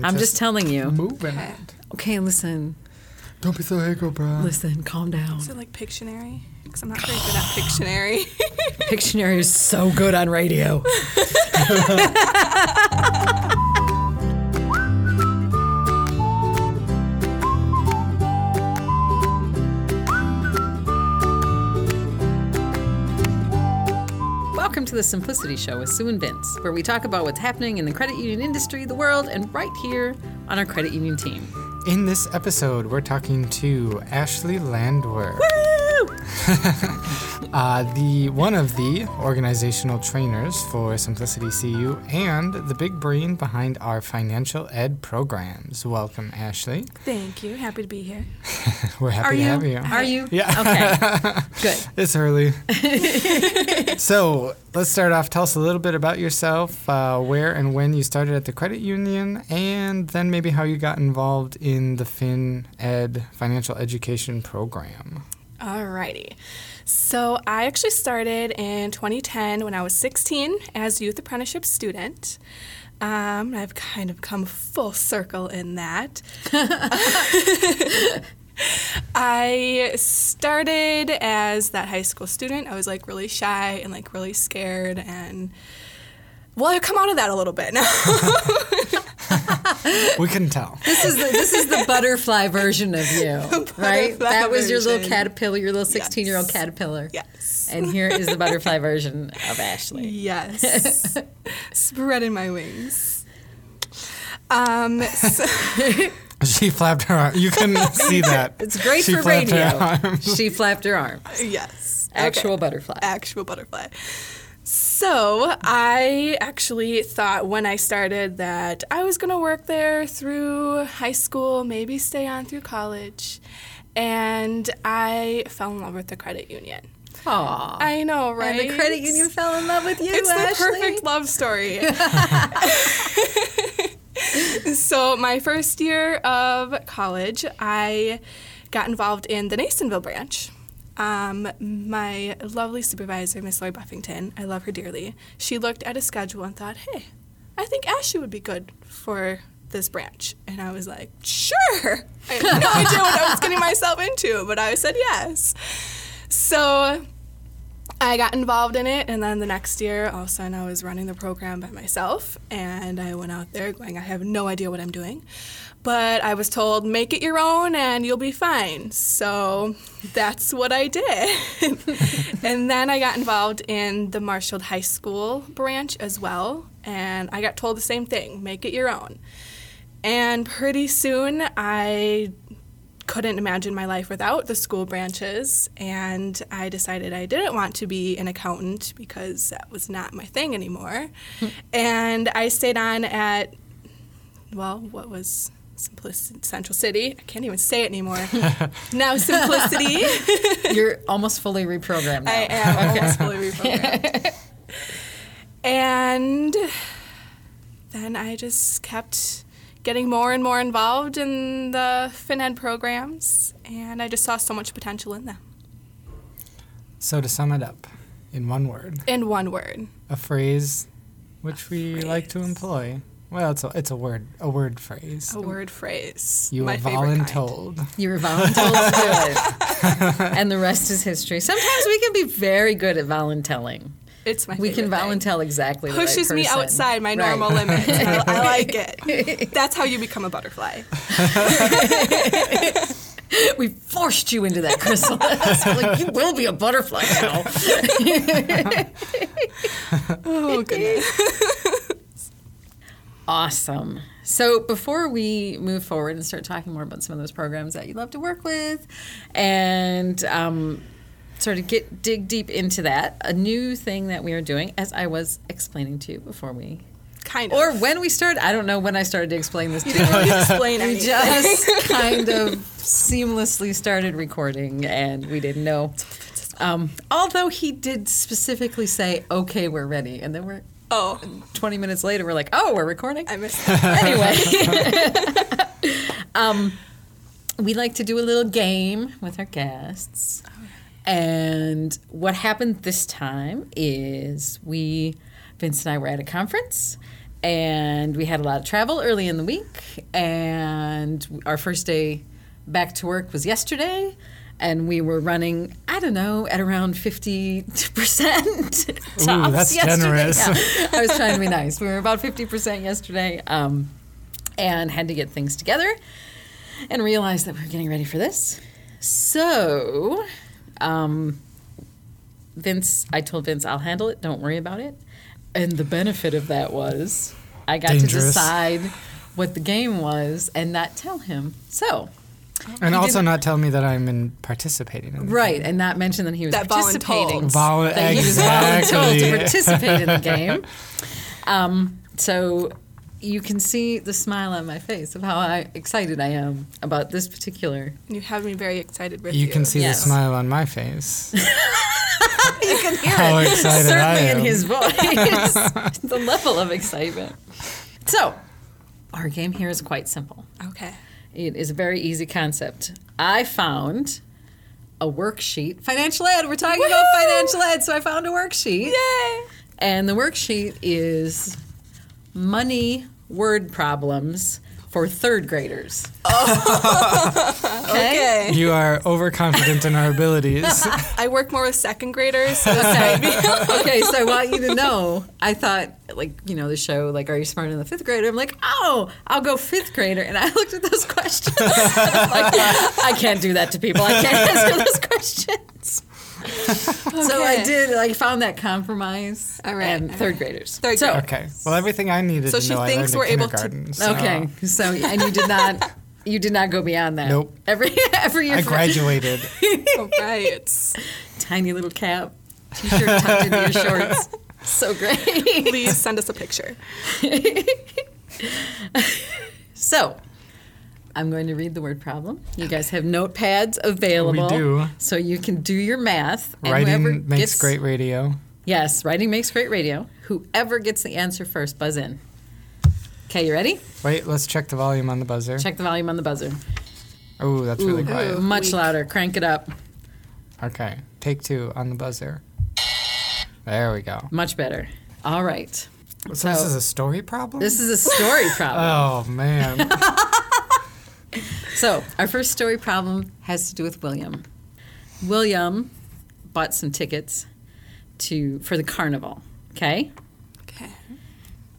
I'm just telling you. moving. Okay. Okay, listen. Don't be so ego, bro. Listen, calm down. Is it like Pictionary? Because I'm not very good at Pictionary. Pictionary is so good on radio. to the Simplicity Show with Sue and Vince, where we talk about what's happening in the credit union industry, the world, and right here on our credit union team. In this episode, we're talking to Ashley Landwehr, uh, the one of the organizational trainers for Simplicity CU and the big brain behind our financial ed programs. Welcome, Ashley. Thank you. Happy to be here. We're happy Are to you? have you. Are you? Yeah. Okay. Good. It's early. so let's start off. Tell us a little bit about yourself, uh, where and when you started at the credit union, and then maybe how you got involved in the Fin Ed financial education program. Alrighty. So I actually started in 2010 when I was 16 as youth apprenticeship student. Um, I've kind of come full circle in that. I started as that high school student. I was like really shy and like really scared and well, I've come out of that a little bit now. we couldn't tell. This is the this is the butterfly version of you, right? That was your little caterpillar, your little sixteen-year-old Yes. caterpillar. yes. And here is the butterfly version of Ashley. Yes. Spreading my wings. Um, so, She flapped her arm. You couldn't see that. It's great She for flapped her radio. arms. She flapped her arm. yes. Actual Okay. butterfly. Actual butterfly. So I actually thought when I started that I was going to work there through high school, maybe stay on through college. And I fell in love with the credit union. Aw. I know, right? And the credit union fell in love with you, It's Ashley. the perfect love story. so, my first year of college, I got involved in the Nasonville branch. Um, my lovely supervisor, Miss Lori Buffington, I love her dearly. She looked at a schedule and thought, hey, I think Ashley would be good for this branch. And I was like, sure. I had no idea what I was getting myself into, but I said yes. So I got involved in it, and then the next year, all of a sudden, I was running the program by myself, and I went out there going, I have no idea what I'm doing. But I was told, make it your own and you'll be fine. So that's what I did. and then I got involved in the Marshall High School branch as well, and I got told the same thing make it your own. And pretty soon, I couldn't imagine my life without the school branches and i decided i didn't want to be an accountant because that was not my thing anymore hmm. and i stayed on at well what was Simplicity, Central City. I can't even say it anymore. now Simplicity. You're almost fully reprogrammed now. I am almost fully reprogrammed. and then I just kept getting more and more involved in the FinEd programs, and I just saw so much potential in them. So to sum it up, in one word, In one word, a phrase which we like to employ. Well, it's a, it's a word, a word phrase. a word phrase. You my have voluntold. You were voluntold to it. and the rest is history. Sometimes we can be very good at voluntelling. It's my We can favorite thing. voluntel exactly the right Pushes me outside my Right. normal limits. I, I like it. That's how you become a butterfly. We forced you into that chrysalis. like, you will be a butterfly now. Oh goodness. Awesome. So before we move forward and start talking more about some of those programs that you love to work with, and um, sort of get dig deep into that, a new thing that we are doing, as I was explaining to you before we, Kind of. or when we started, I don't know when I started to explain this to you. Didn't explain we just kind of seamlessly started recording, and we didn't know. Um, although he did specifically say, "Okay, we're ready," and then we're oh, 20 minutes later, we're like, "Oh, we're recording." I missed that. anyway, um, we like to do a little game with our guests. And what happened this time is we, Vince and I were at a conference, and we had a lot of travel early in the week. And our first day back to work was yesterday. And we were running, I don't know, at around 50% tops that's yesterday. generous. Yeah. I was trying to be nice. We were about 50% yesterday um, and had to get things together and realized that we were getting ready for this. So, um, Vince, I told Vince, I'll handle it. Don't worry about it. And the benefit of that was I got to decide what the game was and not tell him. So, And You also didn't- not tell me that I'm in participating in the right, and not mention that he was That participating. voluntold. Vol- that he was exactly. voluntold to participate in the game. Um, so you can see the smile on my face of how I, excited I am about this particular. You have me very excited with you. You can see Yes. the smile on my face. You can hear How it excited I certainly in his voice. the level of excitement. So, our game here is quite simple. Okay. It is a very easy concept. I found a worksheet. Financial ed. We're talking about financial ed, so I found a worksheet. Yay! And the worksheet is money word problems for third graders. Oh. Okay. You are overconfident in our abilities. I work more with second graders, so this might be. okay, so I want you to know, I thought, like, you know, the show, like, Are You Smarter Than the Fifth Grader? I'm like, oh, I'll go fifth grader. And I looked at those questions. like, I can't do that to people. I can't answer those questions. So I did, I found that compromise. All right, And third right. graders. Third so. Okay. Well, everything I needed So to she know, thinks I we're able to- so Okay, so and you did not, you did not go beyond that. Nope. Every every year, I for- graduated. All right. tiny little cap, t-shirt tucked into your shorts. So great. Please send us a picture. So, I'm going to read the word problem. You guys have notepads available. do. So you can do your math. and Writing whoever makes gets- great radio. Yes, writing makes great radio. Whoever gets the answer first, buzz in. Okay, you ready? Wait, let's check the volume on the buzzer. Check the volume on the buzzer. Oh, that's really Ooh, quiet. much Weak. louder. Crank it up. Okay. Take two on the buzzer. There we go. Much better. All right. So, So- this is a story problem? This is a story problem. Oh, man. So, our first story problem has to do with William. William bought some tickets to for the carnival. Okay? Okay.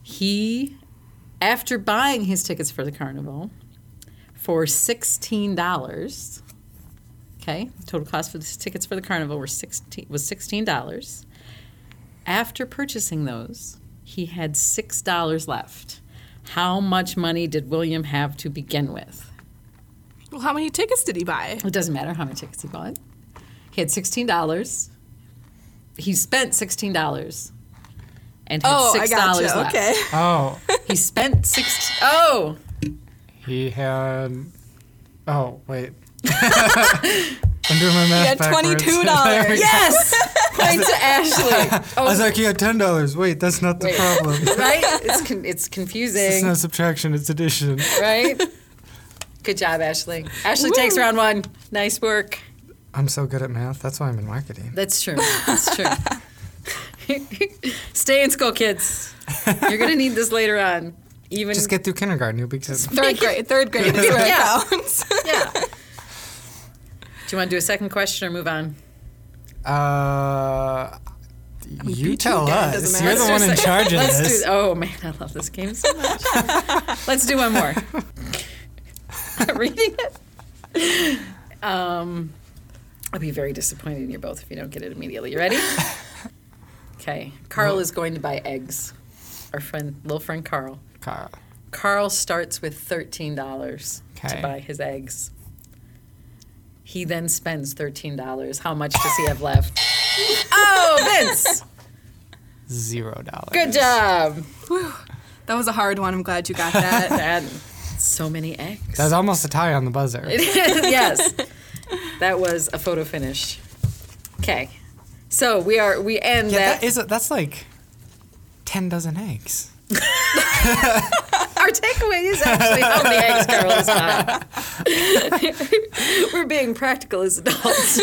He after buying his tickets for the carnival for $16, okay? Total cost for the tickets for the carnival were 16 was $16. After purchasing those, he had $6 left. How much money did William have to begin with? Well, how many tickets did he buy? It doesn't matter how many tickets he bought. He had sixteen dollars. He spent sixteen dollars, and had Oh, I six dollars gotcha. left. Okay. Oh, He spent six. Oh, he had. Oh, wait. I'm doing my math He had $22. There we go. yes! Point to Ashley. I was like, he had $10. Wait, that's not the Wait. problem. Right? It's con- it's confusing. It's confusing. not subtraction, it's addition. right? Good job, Ashley. Ashley takes round one. Nice work. I'm so good at math. That's why I'm in marketing. That's true. That's true. Stay in school, kids. You're gonna need this later on. Even Just get through kindergarten, you'll be good. Third grade. Third grade is where Yeah. it counts. yeah. Do you want to do a second question or move on? Uh, you tell you us. doesn't You're the one in charge of Let's this. do. Oh man, I love this game so much. Let's do one more. Reading it. Um, I'll be very disappointed in you both if you don't get it immediately. You ready? Okay. Carl is going to buy eggs. Our friend, little friend Carl. Carl. Carl starts with thirteen dollars Okay. to buy his eggs. He then spends thirteen dollars. How much does he have left? oh, Vince! Zero dollars. Good job. That was a hard one. I'm glad you got that. That so many eggs. That's almost a tie on the buzzer. yes, that was a photo finish. Okay, so we are we end Yeah, that. that is a, that's like ten dozen eggs. Our takeaway is actually how many eggs Carl has bought. We're being practical as adults.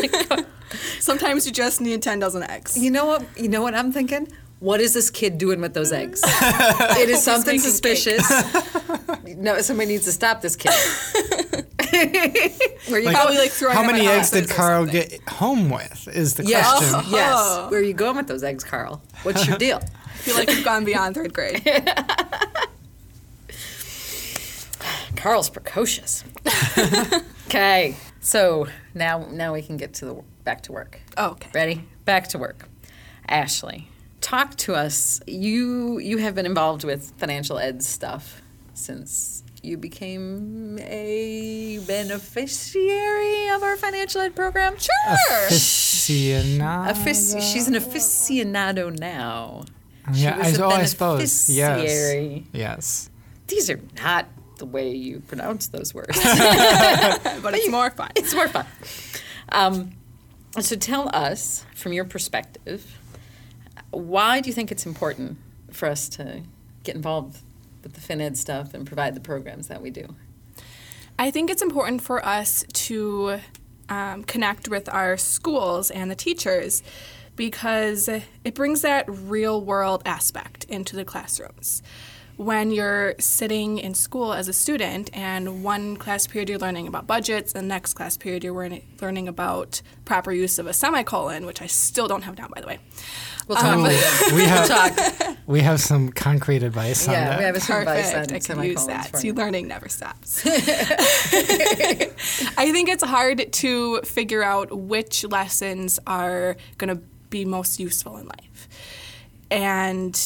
Sometimes you just need 10 dozen eggs. you know what? You know what I'm thinking? What is this kid doing with those eggs? it is something suspicious. no, somebody needs to stop this kid. Where you Like, Probably like throwing How many at eggs did Carl get home with? Is the Yes, question. yes. Oh. Where are you going with those eggs, Carl? What's your deal? I feel like we've gone beyond third grade. Carl's precocious. okay, so now now we can get to the back to work. Oh, okay. Ready? Back to work. Ashley, talk to us. You you have been involved with financial ed stuff since you became a beneficiary of our financial ed program. Sure. Aficionado. Affic- she's an aficionado now. Yeah, I, a oh, I suppose. Yes. Yes. These are not the way you pronounce those words. But it's more fun. it's more fun. Um, so tell us, from your perspective, why do you think it's important for us to get involved with the FinEd stuff and provide the programs that we do? I think it's important for us to um, connect with our schools and the teachers because it brings that real world aspect into the classrooms. When you're sitting in school as a student, and one class period you're learning about budgets, and the next class period you're learning- learning about proper use of a semicolon, which I still don't have down, by the way. We'll talk um, about it. We have Talk. we have some concrete advice on that. Yeah, we have some advice Perfect. on I can use semicolons that. for See, you. learning never stops. I think it's hard to figure out which lessons are going to be most useful in life. And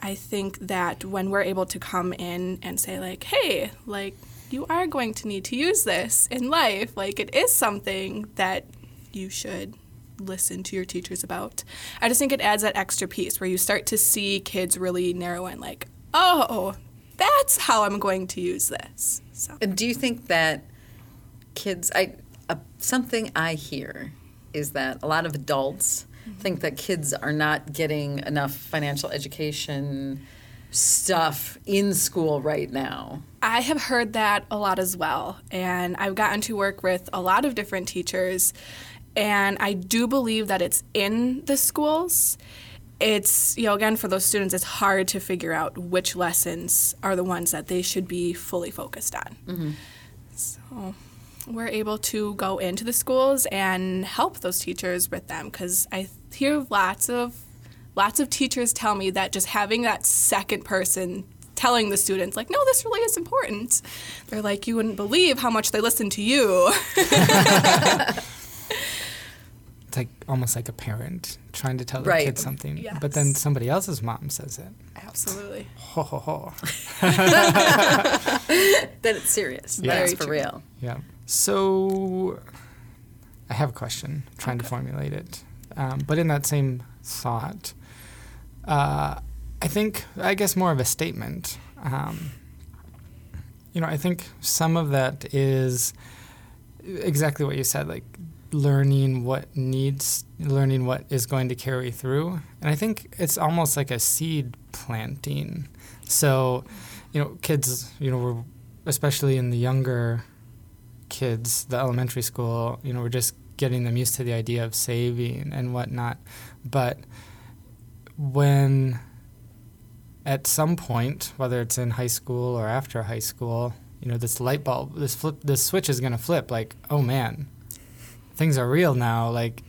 I think that when we're able to come in and say, like, hey, like, you are going to need to use this in life, like, it is something that you should listen to your teachers about. I just think it adds that extra piece where you start to see kids really narrow in, like, oh, that's how I'm going to use this. So. Do you think that kids, I uh, something I hear is that a lot of adults think that kids are not getting enough financial education stuff in school right now. I have heard that a lot as well. And I've gotten to work with a lot of different teachers. And I do believe that it's in the schools. It's, you know, again, for those students, it's hard to figure out which lessons are the ones that they should be fully focused on. Mm-hmm. So we're able to go into the schools and help those teachers with them because I hear lots of lots of teachers tell me that just having that second person telling the students like no this really is important they're like you wouldn't believe how much they listen to you It's like almost like a parent trying to tell their Right. kid something, but then somebody else's mom says it. absolutely Ho ho ho. That it's serious. Yeah. That's for true. real. Yeah. So I have a question. trying to formulate it, um, but in that same thought, uh, I think I guess more of a statement. Um, you know, I think some of that is exactly what you said, like learning what needs, learning what is going to carry through. And I think it's almost like a seed planting. So, you know, kids, you know, we're especially in the younger kids, the elementary school, you know, we're just getting them used to the idea of saving and whatnot. But when at some point, whether it's in high school or after high school, you know, this light bulb, this flip, this switch is going to flip. Like, oh man, things are real now. Like,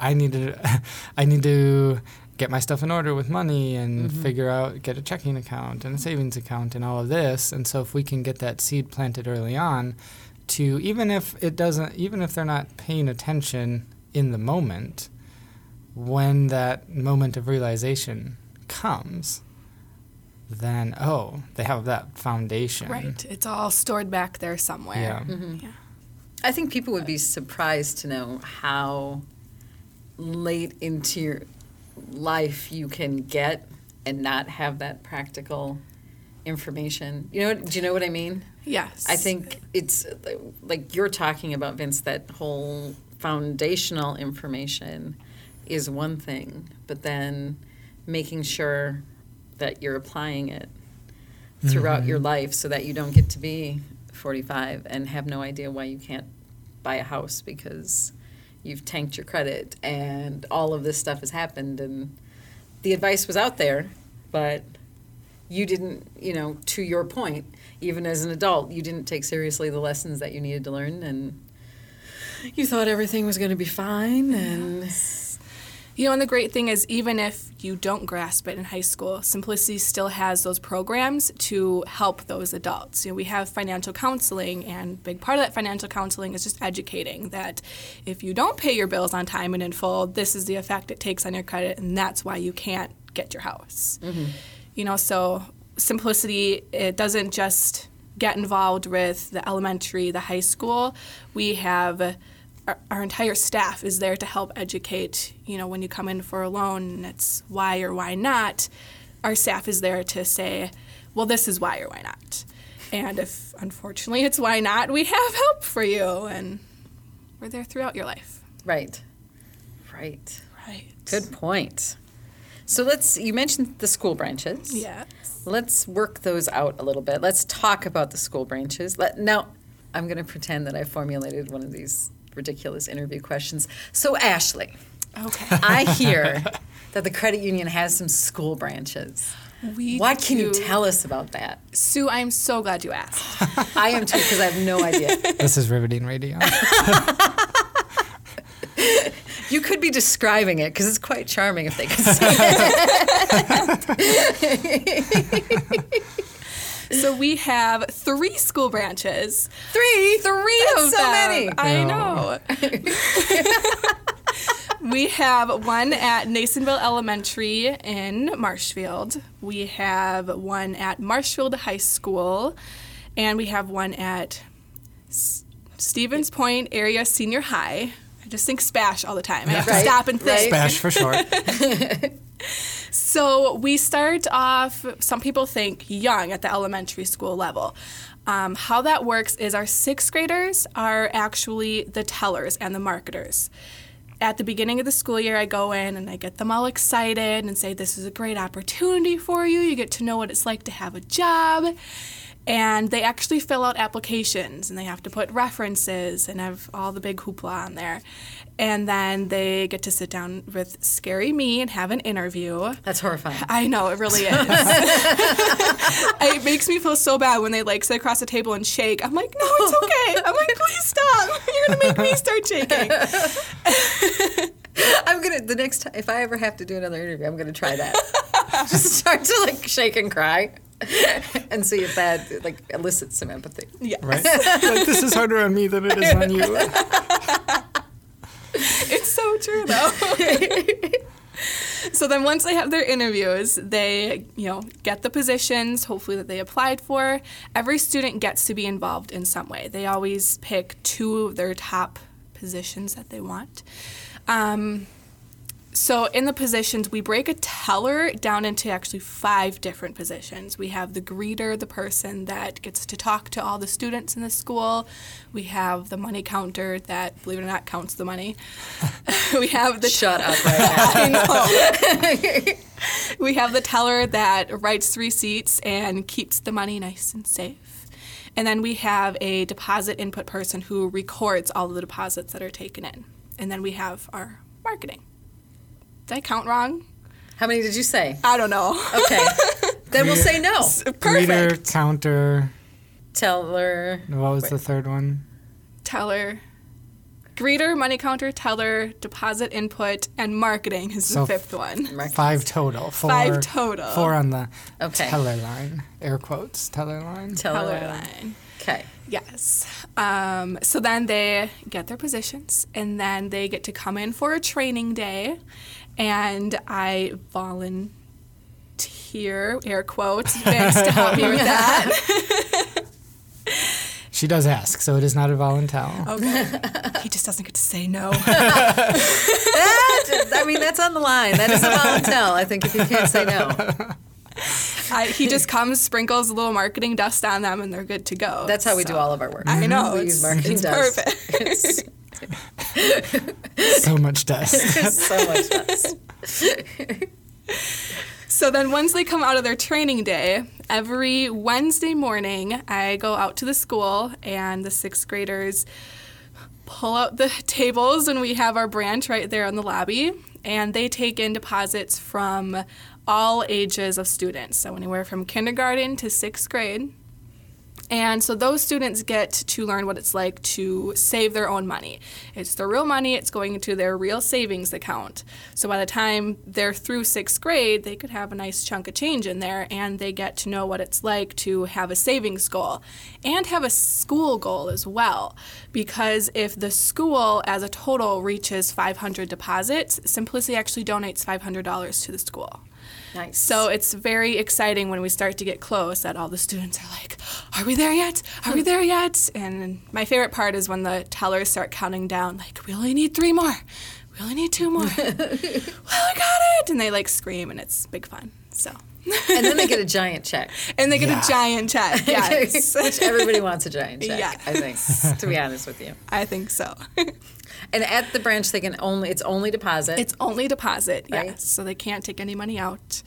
I need to, I need to get my stuff in order with money and mm-hmm. figure out, get a checking account and a savings account and all of this. And so, if we can get that seed planted early on, to even if it doesn't, even if they're not paying attention in the moment, when that moment of realization comes, then oh, they have that foundation. right it's all stored back there somewhere Yeah. Mm-hmm. Yeah. I think people would be surprised to know how late into your life you can get and not have that practical information. You know, do you know what I mean? Yes. I think it's like you're talking about, Vince, that whole foundational information is one thing, but then making sure that you're applying it throughout your mm-hmm. life so that you don't get to be 45 and have no idea why you can't buy a house because you've tanked your credit and all of this stuff has happened. And the advice was out there, but you didn't, you know, to your point, even as an adult, you didn't take seriously the lessons that you needed to learn and you thought everything was going to be fine and You know, and the great thing is, even if you don't grasp it in high school, Simplicity still has those programs to help those adults. You know, we have financial counseling, and a big part of that financial counseling is just educating that if you don't pay your bills on time and in full, this is the effect it takes on your credit, and that's why you can't get your house. Mm-hmm. You know, so Simplicity, it doesn't just get involved with the elementary, the high school. We have our, our entire staff is there to help educate. You know, when you come in for a loan, and it's why or why not. Our staff is there to say, well, this is why or why not. And if unfortunately it's why not, we have help for you, and we're there throughout your life. right. Right. Right. Good point. So let's you mentioned the school branches. Yeah. Let's work those out a little bit. Let's talk about the school branches. Let, now, I'm going to pretend that I formulated one of these ridiculous interview questions. So, Ashley, Okay. I hear that the credit union has some school branches. We What can you tell us about that? Sue, I'm so glad you asked. I am too because I have no idea. This is riveting radio. You could be describing it because it's quite charming if they could see it. so we have three school branches. Three, Three That's of so them. many. I know. we have one at Nasonville Elementary in Marshfield. We have one at Marshfield High School, and we have one at S- Stevens Point Area Senior High. I just think Spash all the time. I have to Right, stop and think. Spash for short. So we start off, some people think young at the elementary school level. Um, how that works is our sixth graders are actually the tellers and the marketers. At the beginning of the school year, I go in and I get them all excited and say, This is a great opportunity for you. You get to know what it's like to have a job. And they actually fill out applications and they have to put references and have all the big hoopla on there. And then they get to sit down with Scary Me and have an interview. That's horrifying. I know, it really is. it makes me feel so bad when they like sit across the table and shake. I'm like, no, it's okay. I'm like, please stop. You're gonna make me start shaking. I'm gonna the next time if I ever have to do another interview, I'm gonna try that. Just start to like shake and cry, and see if that like elicits some empathy. Yeah. Right? like, this is harder on me than it is on you. It's so true though. so then once they have their interviews, they, you know, get the positions hopefully that they applied for. Every student gets to be involved in some way. They always pick two of their top positions that they want. Um, so in the positions, we break a teller down into actually five different positions. We have the greeter, the person that gets to talk to all the students in the school. We have the money counter that, believe it or not, counts the money. we have the Shut up right now. We have the teller that writes receipts and keeps the money nice and safe. And then we have a deposit input person who records all of the deposits that are taken in. And then we have our marketing. Did I count wrong? How many did you say? I don't know. Okay, then we'll say no. Perfect. Greeter, counter. Teller. What was the third one? Teller, greeter, money counter, teller, deposit input, and marketing is So the fifth one. Five total. Four, Five total. Four on the Okay. teller line. Air quotes. Teller line. Teller. Teller line. Okay. Yes. Um, so then they get their positions, and then they get to come in for a training day, and I volunteer, air quotes, Vince to help me with that. She does ask, so it is not a volunteer. Okay. he just doesn't get to say no. That, I mean, that's on the line. That is a volunteer. I think if you can't say no, I, he just comes, sprinkles a little marketing dust on them, and they're good to go. that's how we do all of our work. I mm-hmm. know. We it's, use marketing it's dust. perfect. so much dust. so much dust. So then, once they come out of their training day, every Wednesday morning, I go out to the school and the sixth graders pull out the tables and we have our branch right there in the lobby and they take in deposits from all ages of students so anywhere from kindergarten to sixth grade and so those students get to learn what it's like to save their own money. It's their real money, it's going into their real savings account. So by the time they're through sixth grade, they could have a nice chunk of change in there and they get to know what it's like to have a savings goal and have a school goal as well. Because if the school as a total reaches 500 deposits, Simplicity actually donates $500 to the school. Nice. So it's very exciting when we start to get close that all the students are like, Are we there yet? Are we there yet? And my favorite part is when the tellers start counting down, like, We only need three more. We only need two more. well, I got it. And they like scream, and it's big fun. So. and then they get a giant check. And they get Yeah. a giant check. Yes. Which everybody wants a giant check, Yeah. I think, to be honest with you. I think so. And at the branch, they can only, it's only deposit. it's only deposit, Right. yes. So they can't take any money out.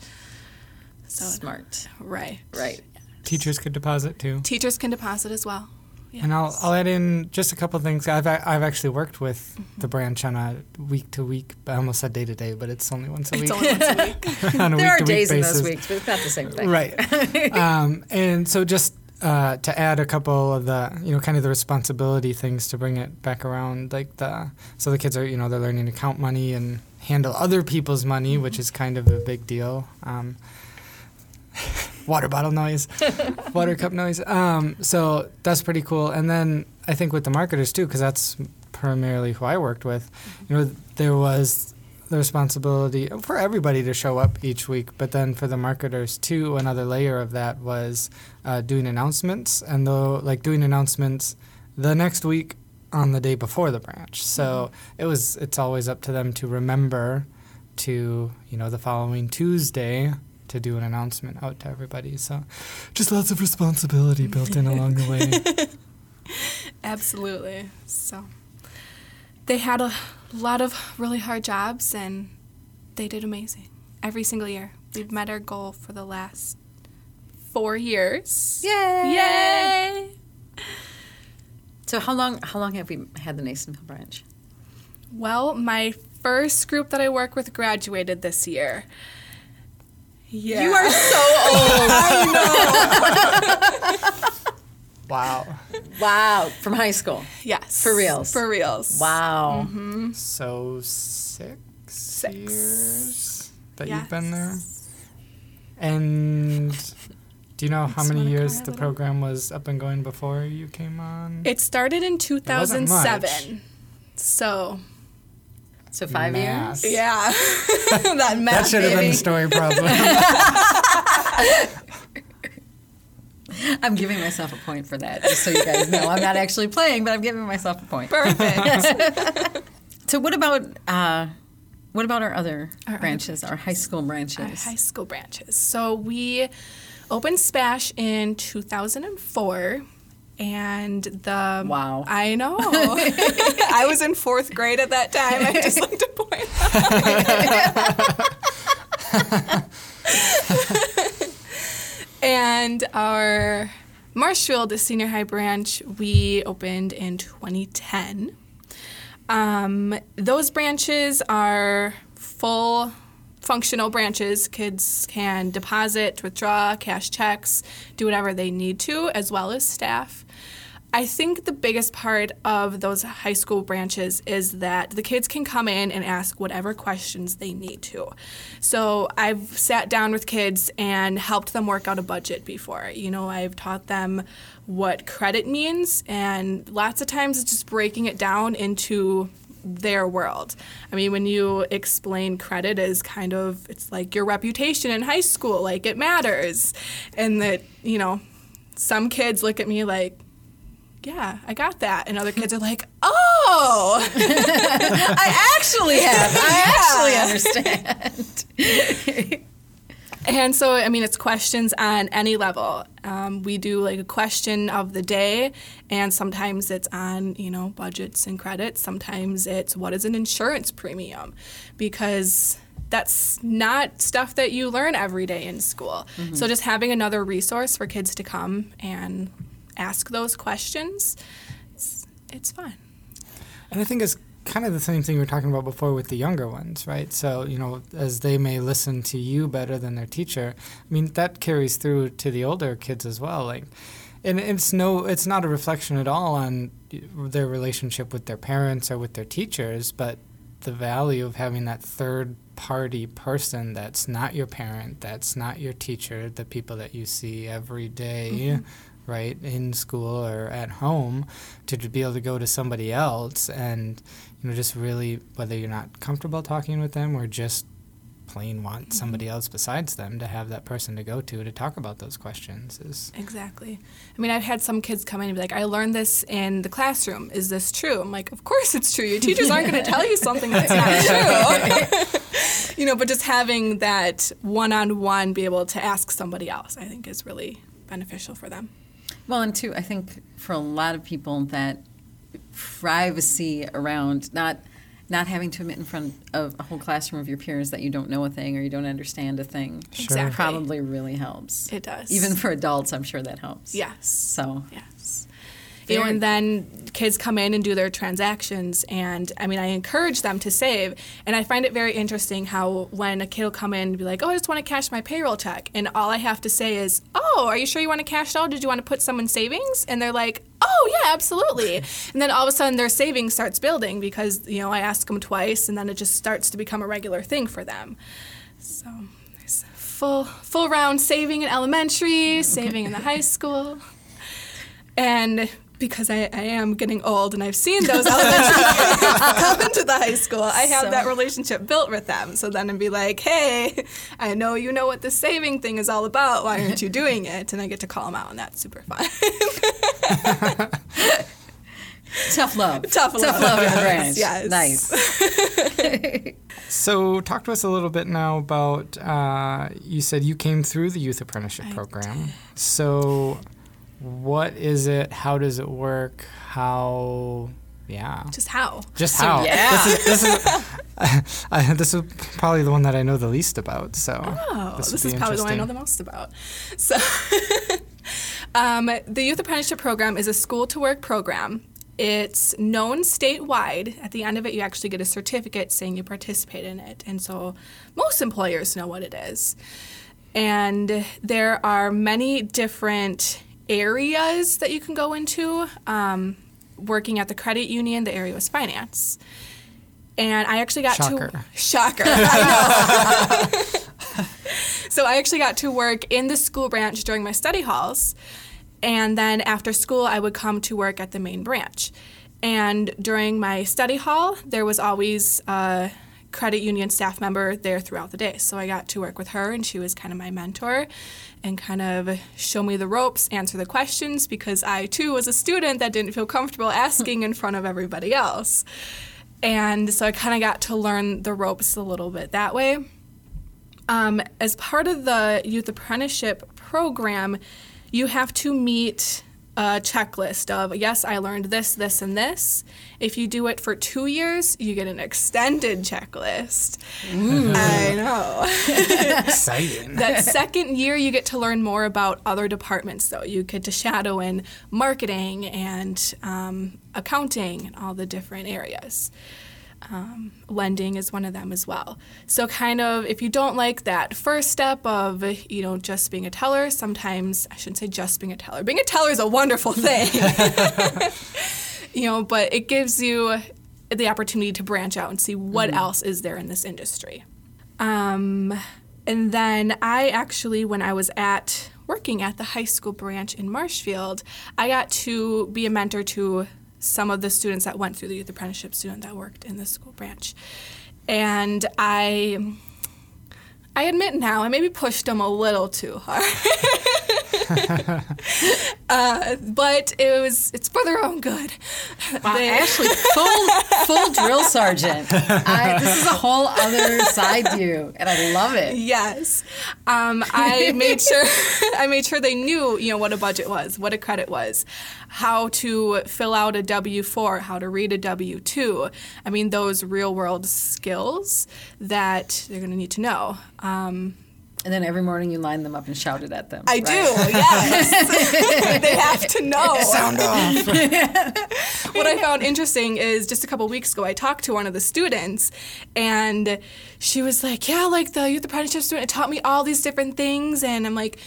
So, smart. right. Right. Teachers could deposit too. Teachers can deposit as well. And I'll, I'll add in just a couple things. I've, I've actually worked with Mm-hmm. the branch on a week to week, I almost said day to day, but it's only once a week. It's only once a week. on a There are week-to-week days in those weeks, but it's not the same thing. Right. um, and so just uh, to add a couple of the, you know, kind of the responsibility things to bring it back around, like the, so the kids are, you know, they're learning to count money and handle other people's money, which is kind of a big deal. Um, water bottle noise, water cup noise. Um, so that's pretty cool. And then I think with the marketers too, because that's primarily who I worked with. You know, there was the responsibility for everybody to show up each week, but then for the marketers too, another layer of that was uh, doing announcements, and though like doing announcements the next week on the day before the branch. So it was it's always up to them to remember to you know the following Tuesday to do an announcement out to everybody. So just lots of responsibility built in along the way. Absolutely. So they had a lot of really hard jobs and they did amazing every single year. We've met our goal for the last four years. Yay! Yay! So how long how long have we had the Nasonville branch? Well, my first group that I work with graduated this year. Yeah. You are so old. wow. wow. From high school. Yes. For reals? For reals. Wow. Mm-hmm. So six, Six. years that Yes. you've been there. And do you know how many years the program was up and going before you came on? It started in 2007. So, So five Math. years? yeah. that that math, should have been baby. the story, probably. I'm giving myself a point for that, just so you guys know. I'm not actually playing, but I'm giving myself a point. Perfect. So what about uh, what about our other Our other branches, our high school branches? Our high school branches. So we opened Spash in 2004. And the Wow. I know. I was in fourth grade at that time. I just like to point out. And our Marshfield Senior High branch we opened in 2010. Um, those branches are full functional branches. Kids can deposit, withdraw, cash checks, do whatever they need to, as well as staff. I think the biggest part of those high school branches is that the kids can come in and ask whatever questions they need to. So I've sat down with kids and helped them work out a budget before. You know, I've taught them what credit means, and lots of times it's just breaking it down into their world. I mean, when you explain credit as kind of, it's like your reputation in high school, like it matters. And that, you know, some kids look at me like, yeah, I got that. And other kids are like, oh, I actually have. I actually understand. And so, I mean, it's questions on any level. Um, we do like a question of the day, and sometimes it's on, you know, budgets and credits. Sometimes it's what is an insurance premium? Because that's not stuff that you learn every day in school. So, just having another resource for kids to come and ask those questions, it's, it's fun. And I think it's kind of the same thing we were talking about before with the younger ones, right? So, you know, as they may listen to you better than their teacher, I mean, that carries through to the older kids as well. Like, and it's no, it's not a reflection at all on their relationship with their parents or with their teachers, but the value of having that third party person that's not your parent, that's not your teacher, the people that you see every day, mm-hmm right, in school or at home, to, to be able to go to somebody else and, you know, just really, whether you're not comfortable talking with them or just plain want mm-hmm. somebody else besides them to have that person to go to to talk about those questions is exactly. I mean i've had some kids come in and be like i learned this in the classroom. Is this true? I'm like of course it's true. Your teachers aren't going to tell you something that's not true. You know but just having that one-on-one be able to ask somebody else i think is really beneficial for them well, and two, I think for a lot of people that privacy around not not having to admit in front of a whole classroom of your peers that you don't know a thing or you don't understand a thing exactly. probably really helps. It does. Even for adults, I'm sure that helps. Yes. So yes. You know, and then kids come in and do their transactions, and I mean, I encourage them to save. And I find it very interesting how when a kid will come in and be like, "Oh, I just want to cash my payroll check," and all I have to say is, "Oh, are you sure you want to cash it out? Did you want to put some in savings?" And they're like, "Oh, yeah, absolutely." and then all of a sudden, their savings starts building because you know I ask them twice, and then it just starts to become a regular thing for them. So there's full full round saving in elementary, saving in the high school. And because I, I am getting old and I've seen those elementary kids come into the high school, I have so. that relationship built with them. So then I'd be like, hey, I know you know what the saving thing is all about. Why aren't you doing it? And I get to call them out, and that's super fun. Tough love. Tough love. Tough love yes. yes. Nice. so, talk to us a little bit now about. Uh, you said you came through the youth apprenticeship I program. Did. So, what is it? How does it work? How? Yeah. Just how? Just so, how? Yeah. This is, this is, I, this is probably the one that I know the least about. So. Oh, this, this is probably the one I know the most about. So, um, the Youth Apprenticeship Program is a school to work program. It's known statewide. At the end of it, you actually get a certificate saying you participate in it. And so most employers know what it is. And there are many different areas that you can go into. Um, working at the credit union, the area was finance. And I actually got shocker. to shocker. I know. so I actually got to work in the school branch during my study halls, and then after school I would come to work at the main branch. And during my study hall, there was always a credit union staff member there throughout the day. So I got to work with her, and she was kind of my mentor and kind of show me the ropes, answer the questions, because I too was a student that didn't feel comfortable asking in front of everybody else. And so I kind of got to learn the ropes a little bit that way. Um, as part of the youth apprenticeship program, you have to meet a checklist of yes, I learned this, this, and this. If you do it for two years, you get an extended checklist. Ooh. I know. Exciting. that second year, you get to learn more about other departments, though. You get to shadow in marketing and um, accounting and all the different areas. Um, lending is one of them as well. So, kind of, if you don't like that first step of, you know, just being a teller, sometimes I shouldn't say just being a teller. Being a teller is a wonderful thing, you know, but it gives you the opportunity to branch out and see what mm-hmm. else is there in this industry. Um, and then I actually, when I was at working at the high school branch in Marshfield, I got to be a mentor to some of the students that went through the youth apprenticeship student that worked in the school branch. And I I admit now I maybe pushed them a little too hard. uh, but it was it's for their own good. Wow, they, Ashley, full full drill sergeant. I, this is a whole other side you, and I love it. Yes, um, I made sure I made sure they knew you know what a budget was, what a credit was, how to fill out a W four, how to read a W two. I mean those real world skills that they're going to need to know. Um, and then every morning you line them up and shout it at them. I right? do, yes. they have to know. Sound off. what I I found interesting is just a couple weeks ago, I talked to one of the students, and she was like, "Yeah, like the youth apprenticeship student it taught me all these different things," and I'm like.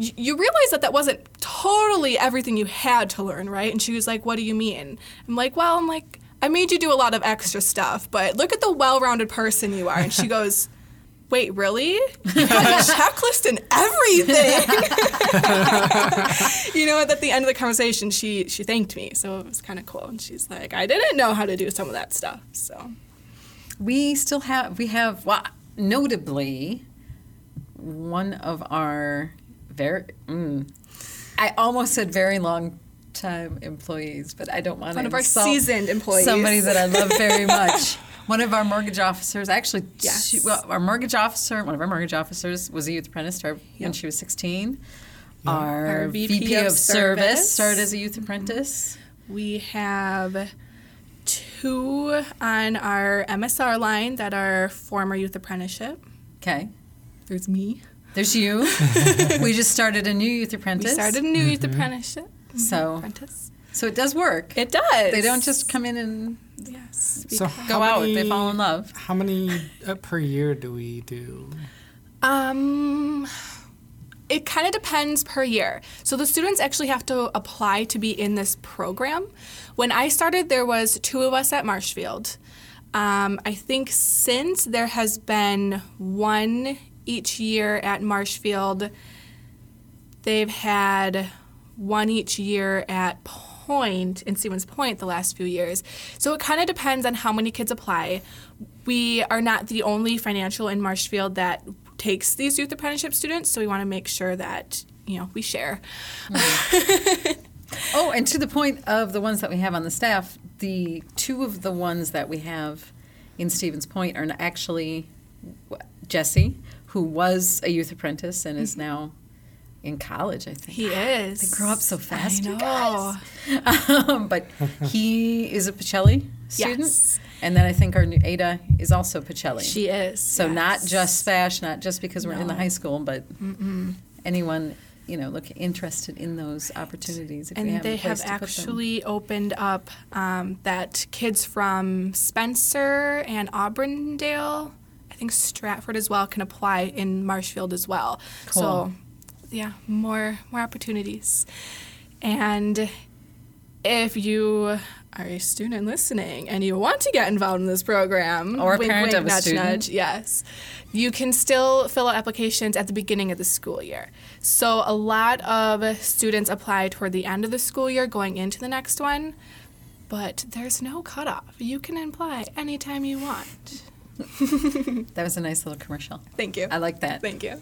You realize that that wasn't totally everything you had to learn, right? And she was like, "What do you mean?" I'm like, "Well, I'm like, I made you do a lot of extra stuff, but look at the well-rounded person you are." And she goes, "Wait, really? You had a checklist and everything." you know, at the end of the conversation, she she thanked me, so it was kind of cool. And she's like, "I didn't know how to do some of that stuff." So We still have, we have, well, notably, one of our very, mm, I almost said very long time employees, but I don't want to One of our seasoned employees. Somebody that I love very much. One of our mortgage officers, actually, Yes. she, well, our mortgage officer, one of our mortgage officers was a youth apprentice started when she was 16. Our, Our VP, VP of, of service service. started as a youth apprentice. Mm-hmm. we have two on our MSR line that are former youth apprenticeship. Okay. There's me. There's you. we just started a new youth apprentice. We started a new youth mm-hmm. apprenticeship. Mm-hmm. So, Apprentice. so it does work. It does. They don't just come in and Yes. So go out. many- They fall in love. How many uh, per year do we do? Um, it kind of depends per year. So the students actually have to apply to be in this program. When I started, there was two of us at Marshfield. Um, I think since there has been one each year at Marshfield, they've had one each year at Point in Stevens Point the last few years. So it kind of depends on how many kids apply. We are not the only financial in Marshfield that takes these youth apprenticeship students, so we want to make sure that you know we share. Oh, and to the point of the ones that we have on the staff, the two of the ones that we have in Stevens Point are actually Jesse, who was a youth apprentice and is mm-hmm. now in college, I think. He is. They grow up so fast, I you guys. um, but he is a Pacelli student. Yes. And then I think our new Ada is also Pacelli. She is. So not just Spash, not just because we're in the high school, but anyone you know look interested in those opportunities. If And have they have to put them. actually opened up um, that kids from Spencer and Auburndale, I think Stratford as well, can apply in Marshfield as well. Cool. So, yeah, more more opportunities. And if you are a student listening and you want to get involved in this program, Or a wink, parent wink, of a nudge, student. nudge, yes, you can still fill out applications at the beginning of the school year. So a lot of students apply toward the end of the school year going into the next one, but there's no cutoff. You can apply anytime you want. That was a nice little commercial. Thank you. I like that. Thank you.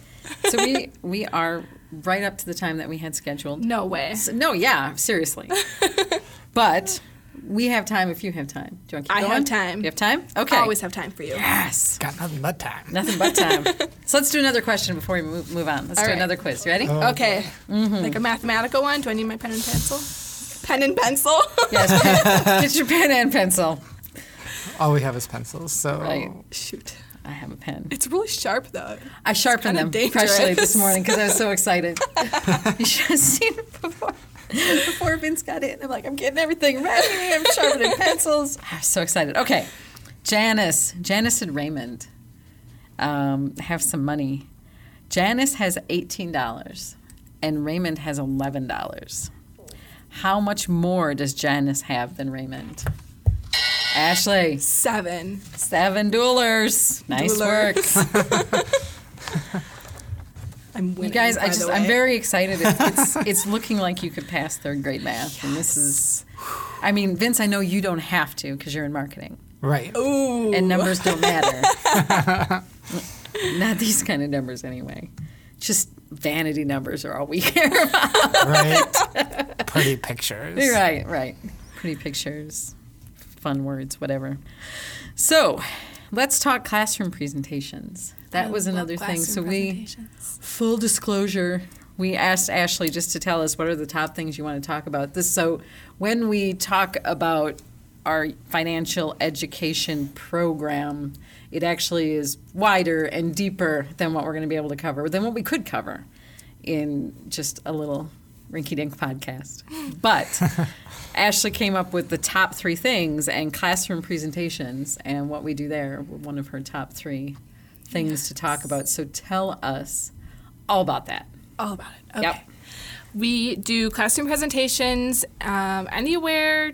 so we we are right up to the time that we had scheduled. No way. So- no, yeah, seriously. but we have time if you have time. Do you want to keep I going? have time. You have time? Okay. I always have time for you. Yes. Got nothing but time. Nothing but time. so let's do another question before we move, move on. Let's All do right. another quiz. You ready? Oh, Okay. Mm-hmm. Like a mathematical one. Do I need my pen and pencil? Pen and pencil. Yes. Get your pen and pencil. All we have is pencils, so Right. Shoot. I have a pen. It's really sharp though. I sharpened kinda them freshly this morning because I was so excited. you should have seen it before. Before Vince got in, I'm like, I'm getting everything ready. I'm sharpening pencils. I'm so excited. Okay, Janice, Janice and Raymond um, have some money. Janice has eighteen dollars, and Raymond has eleven dollars. How much more does Janice have than Raymond? Ashley, Seven. seven dollars. Nice work. I'm winning. You guys, I by the just I'm very excited. It's, it's it's looking like you could pass third grade math, and this is. I mean, Vince, I know you don't have to because you're in marketing, right. Ooh. and numbers don't matter. Not these kind of numbers, anyway. Just vanity numbers are all we care about. right. Pretty pictures. right, right. Pretty pictures, fun words, whatever. So, let's talk classroom presentations. That I was another thing. So we. Full disclosure, we asked Ashley just to tell us what are the top things you want to talk about. This so when we talk about our financial education program, it actually is wider and deeper than what we're going to be able to cover, than what we could cover in just a little rinky dink podcast. But Ashley came up with the top three things and classroom presentations, and what we do there were one of her top three things to talk about. So tell us all about that. All about it. Okay. Yep. We do classroom presentations um, anywhere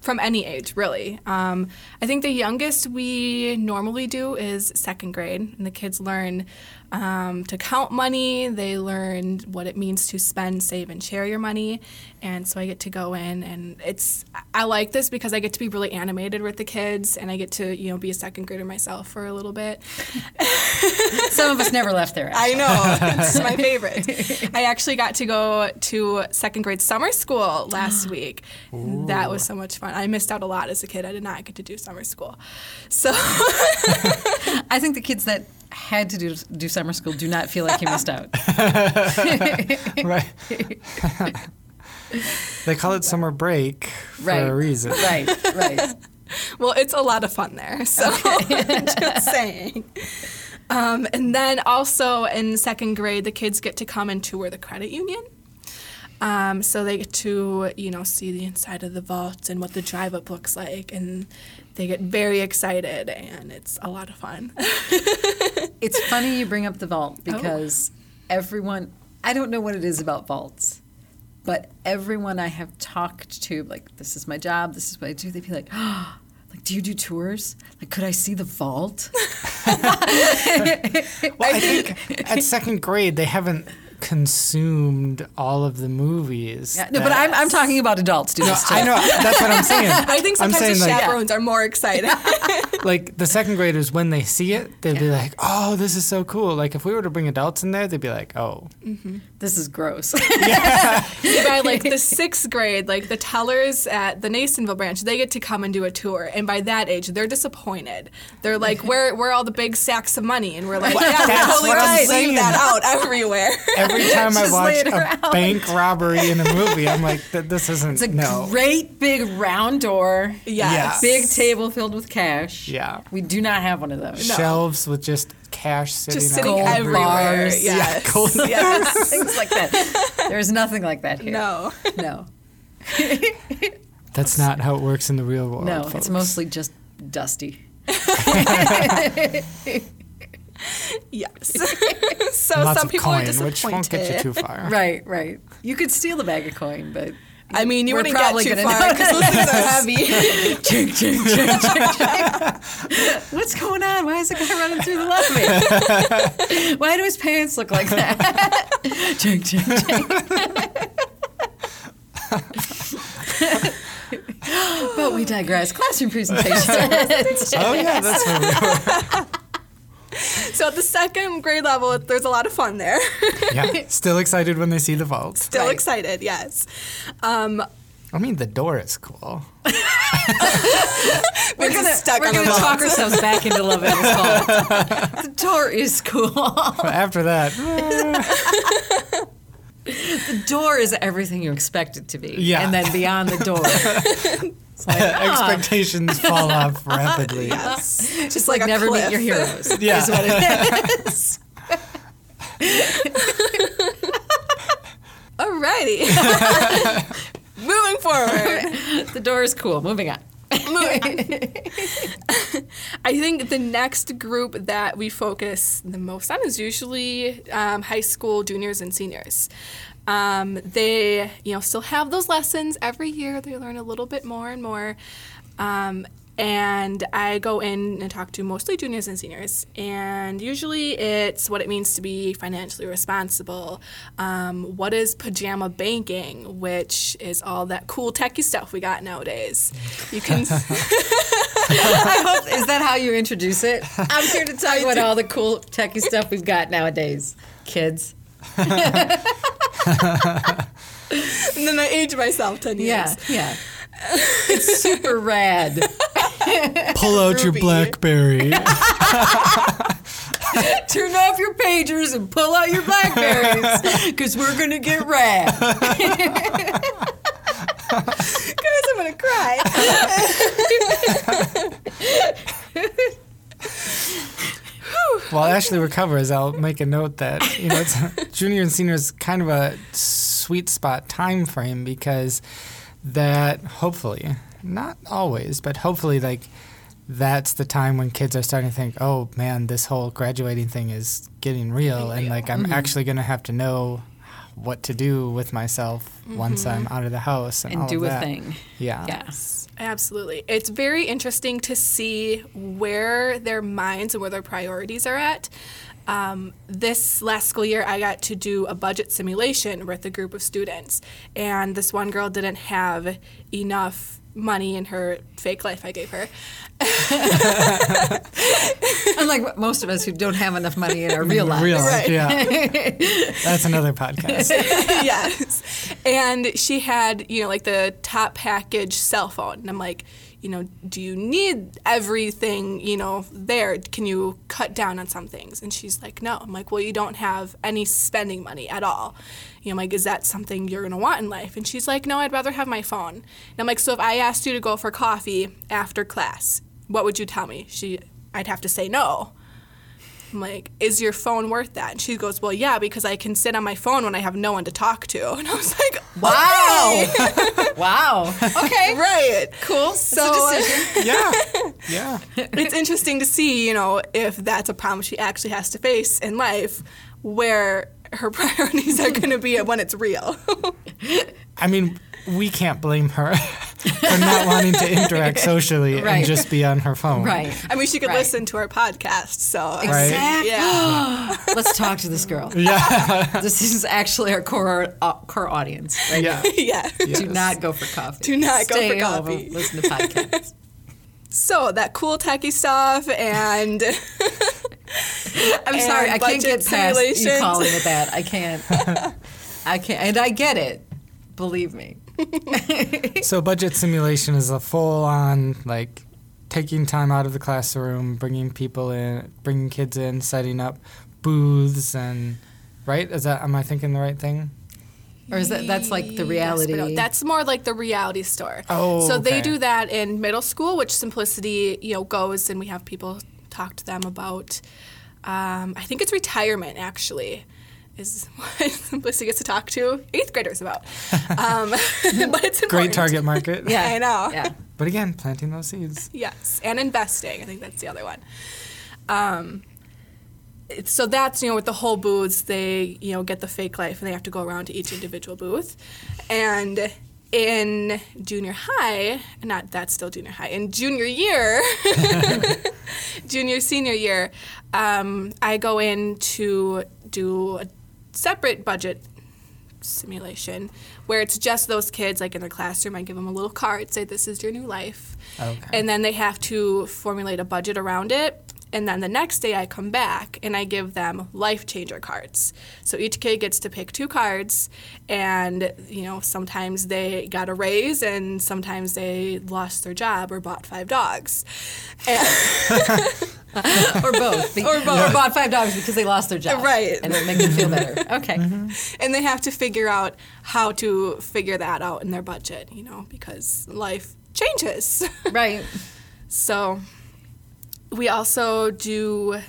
from any age, really. Um, I think the youngest we normally do is second grade, and the kids learn um, to count money. They learn what it means to spend, save, and share your money. And so I get to go in, and it's I like this because I get to be really animated with the kids, and I get to you know be a second grader myself for a little bit. Some of us never left there. I know. It's my favorite. I actually got to go to second grade summer school last week. That was so much fun. I missed out a lot as a kid. I did not get to do summer school. So I think the kids that had to do do summer school do not feel like you missed out. right. they call it summer break for Right. a reason. right, right. well, it's a lot of fun there. So just saying. Um, and then also in second grade, the kids get to come and tour the credit union. Um, so they get to, you know, see the inside of the vault and what the drive up looks like, and they get very excited, and it's a lot of fun. It's funny you bring up the vault because everyone, I don't know what it is about vaults, but everyone I have talked to, like, this is my job, this is what I do, they'd be like, oh, like, do you do tours? Like, could I see the vault? Well, I think at second grade they haven't consumed all of the movies. Yeah, no, but I'm, I'm talking about adults do No, this too. I know. That's what I'm saying. I think I'm sometimes saying the like, chaperones are more excited. like the second graders when they see it, they'd be like, "Oh, this is so cool!" Like if we were to bring adults in there, they'd be like, "Oh, mm-hmm. This is gross. yeah. by like the sixth grade, like the tellers at the Nasonville branch, they get to come and do a tour, and by that age, they're disappointed. They're like, "Where, where are all the big sacks of money?" And we're like, "Yeah, we totally just leave that out everywhere." Every time I watch a bank robbery in a movie, I'm like, "Th- "This isn't It's a no." great big round door. Yeah. Yes. Big table filled with cash. Yeah. We do not have one of those. No. Shelves with just cash sitting, just sitting Gold everywhere. bars. Yes. gold yes. Things like that. There's nothing like that here. No. No. That's not how it works in the real world. No, folks. it's mostly just dusty. Yes. so lots some people coin, are disappointed. which won't get you too far. Right, right. You could steal a bag of coin, but I mean, you We're wouldn't probably get too far because things are heavy. chink, chink, chink, chink, chink. What's going on? Why is the guy running through the lobby? Why do his pants look like that? chink, chink, chink. but we digress. Classroom presentations. Oh yeah, that's what we were. so at the second grade level, there's a lot of fun there. Yeah, still excited when they see the vault. Still Right. excited, yes. Um, I mean, the door is cool. we're gonna stuck We're on going to vault. talk ourselves back into loving this vault. The door is cool. But after that, The door is everything you expect it to be. Yeah. And then beyond the door. It's like, ah, expectations fall off rapidly. Yes. just like, never cliff. meet your heroes. Yeah. Is what it is. Alrighty. Moving forward. the door is cool. Moving on. I think the next group that we focus the most on is usually um, high school juniors and seniors. Um, they, you know, still have those lessons every year. They learn a little bit more and more. Um, and I go in and talk to mostly juniors and seniors. And usually it's what it means to be financially responsible. Um, what is pajama banking, which is all that cool techie stuff we got nowadays. You can. I hope, is that how you introduce it? I'm here to tell you about all the cool techie stuff we've got nowadays, kids. and then I age myself 10 years. Yeah, yeah. It's super rad. Pull out your BlackBerry. Turn off your pagers and pull out your Blackberries because we're going to get rad. Guys, I'm going to cry. While Ashley recovers, I'll make a note that you know it's junior and senior is kind of a sweet spot time frame because that hopefully, not always, but hopefully, like that's the time when kids are starting to think, oh man, this whole graduating thing is getting real, and like I'm mm-hmm. actually going to have to know what to do with myself once I'm out of the house and, And all do of a that. thing. Yeah. Yes. Absolutely. It's very interesting to see where their minds and where their priorities are at. Um, this last school year, I got to do a budget simulation with a group of students, and this one girl didn't have enough money in her fake life I gave her. Unlike most of us who don't have enough money in our real lives. Real life, Right. yeah. That's another podcast. yes. And she had, you know, like the top package cell phone. And I'm like, you know, do you need everything, you know, there? Can you cut down on some things? And she's like, no. I'm like, well, you don't have any spending money at all. You know, I'm like, is that something you're going to want in life? And she's like, no, I'd rather have my phone. And I'm like, so if I asked you to go for coffee after class, what would you tell me? She, I'd have to say no. I'm like, is your phone worth that? And she goes, well, yeah, because I can sit on my phone when I have no one to talk to. And I was like, Wow. wow. Okay. right. Cool. So it's a decision. Yeah. Yeah. it's interesting to see, you know, if that's a problem she actually has to face in life, where her priorities are going to be when it's real. I mean, we can't blame her for not wanting to interact socially Right. and just be on her phone. Right. I mean, she could Right. listen to our podcast, so Exactly. yeah, Let's talk to this girl. Yeah. This is actually our core uh, core audience. Right Yeah. yeah. Do not go for coffee. Do not go Stay for home, coffee. Listen to podcasts. So that cool techie stuff and I'm And sorry, I can't get past you calling it that. I can't. I can't, and I get it. Believe me. So budget simulation is a full on like taking time out of the classroom, bringing people in, bringing kids in, setting up booths and right? Is that am I thinking the right thing? Or is that that's like the reality? but no, that's more like the reality store. Oh, so okay. they do that in middle school, which Simplicity, you know, goes and we have people talk to them about. Um, I think it's retirement actually, is what Simplicity gets to talk to eighth graders about. Um, but it's important. Great target market. yeah, I know. Yeah. But again, planting those seeds. Yes, and investing. I think that's the other one. Um, so that's you know with the whole booths, they you know get the fake life and they have to go around to each individual booth, and in junior high, not that's still junior high. In junior year, junior senior year, um, I go in to do a separate budget simulation where it's just those kids like in their classroom. I give them a little card say this is your new life. Okay. and then they have to formulate a budget around it and then the next day i come back and i give them life changer cards so each kid gets to pick two cards and you know sometimes they got a raise and sometimes they lost their job or bought five dogs and, or both. Or both. Or bought five dogs because they lost their job. Right. And it makes them feel better. Okay. Mm-hmm. and they have to figure out how to figure that out in their budget you know because life changes Right. So we also do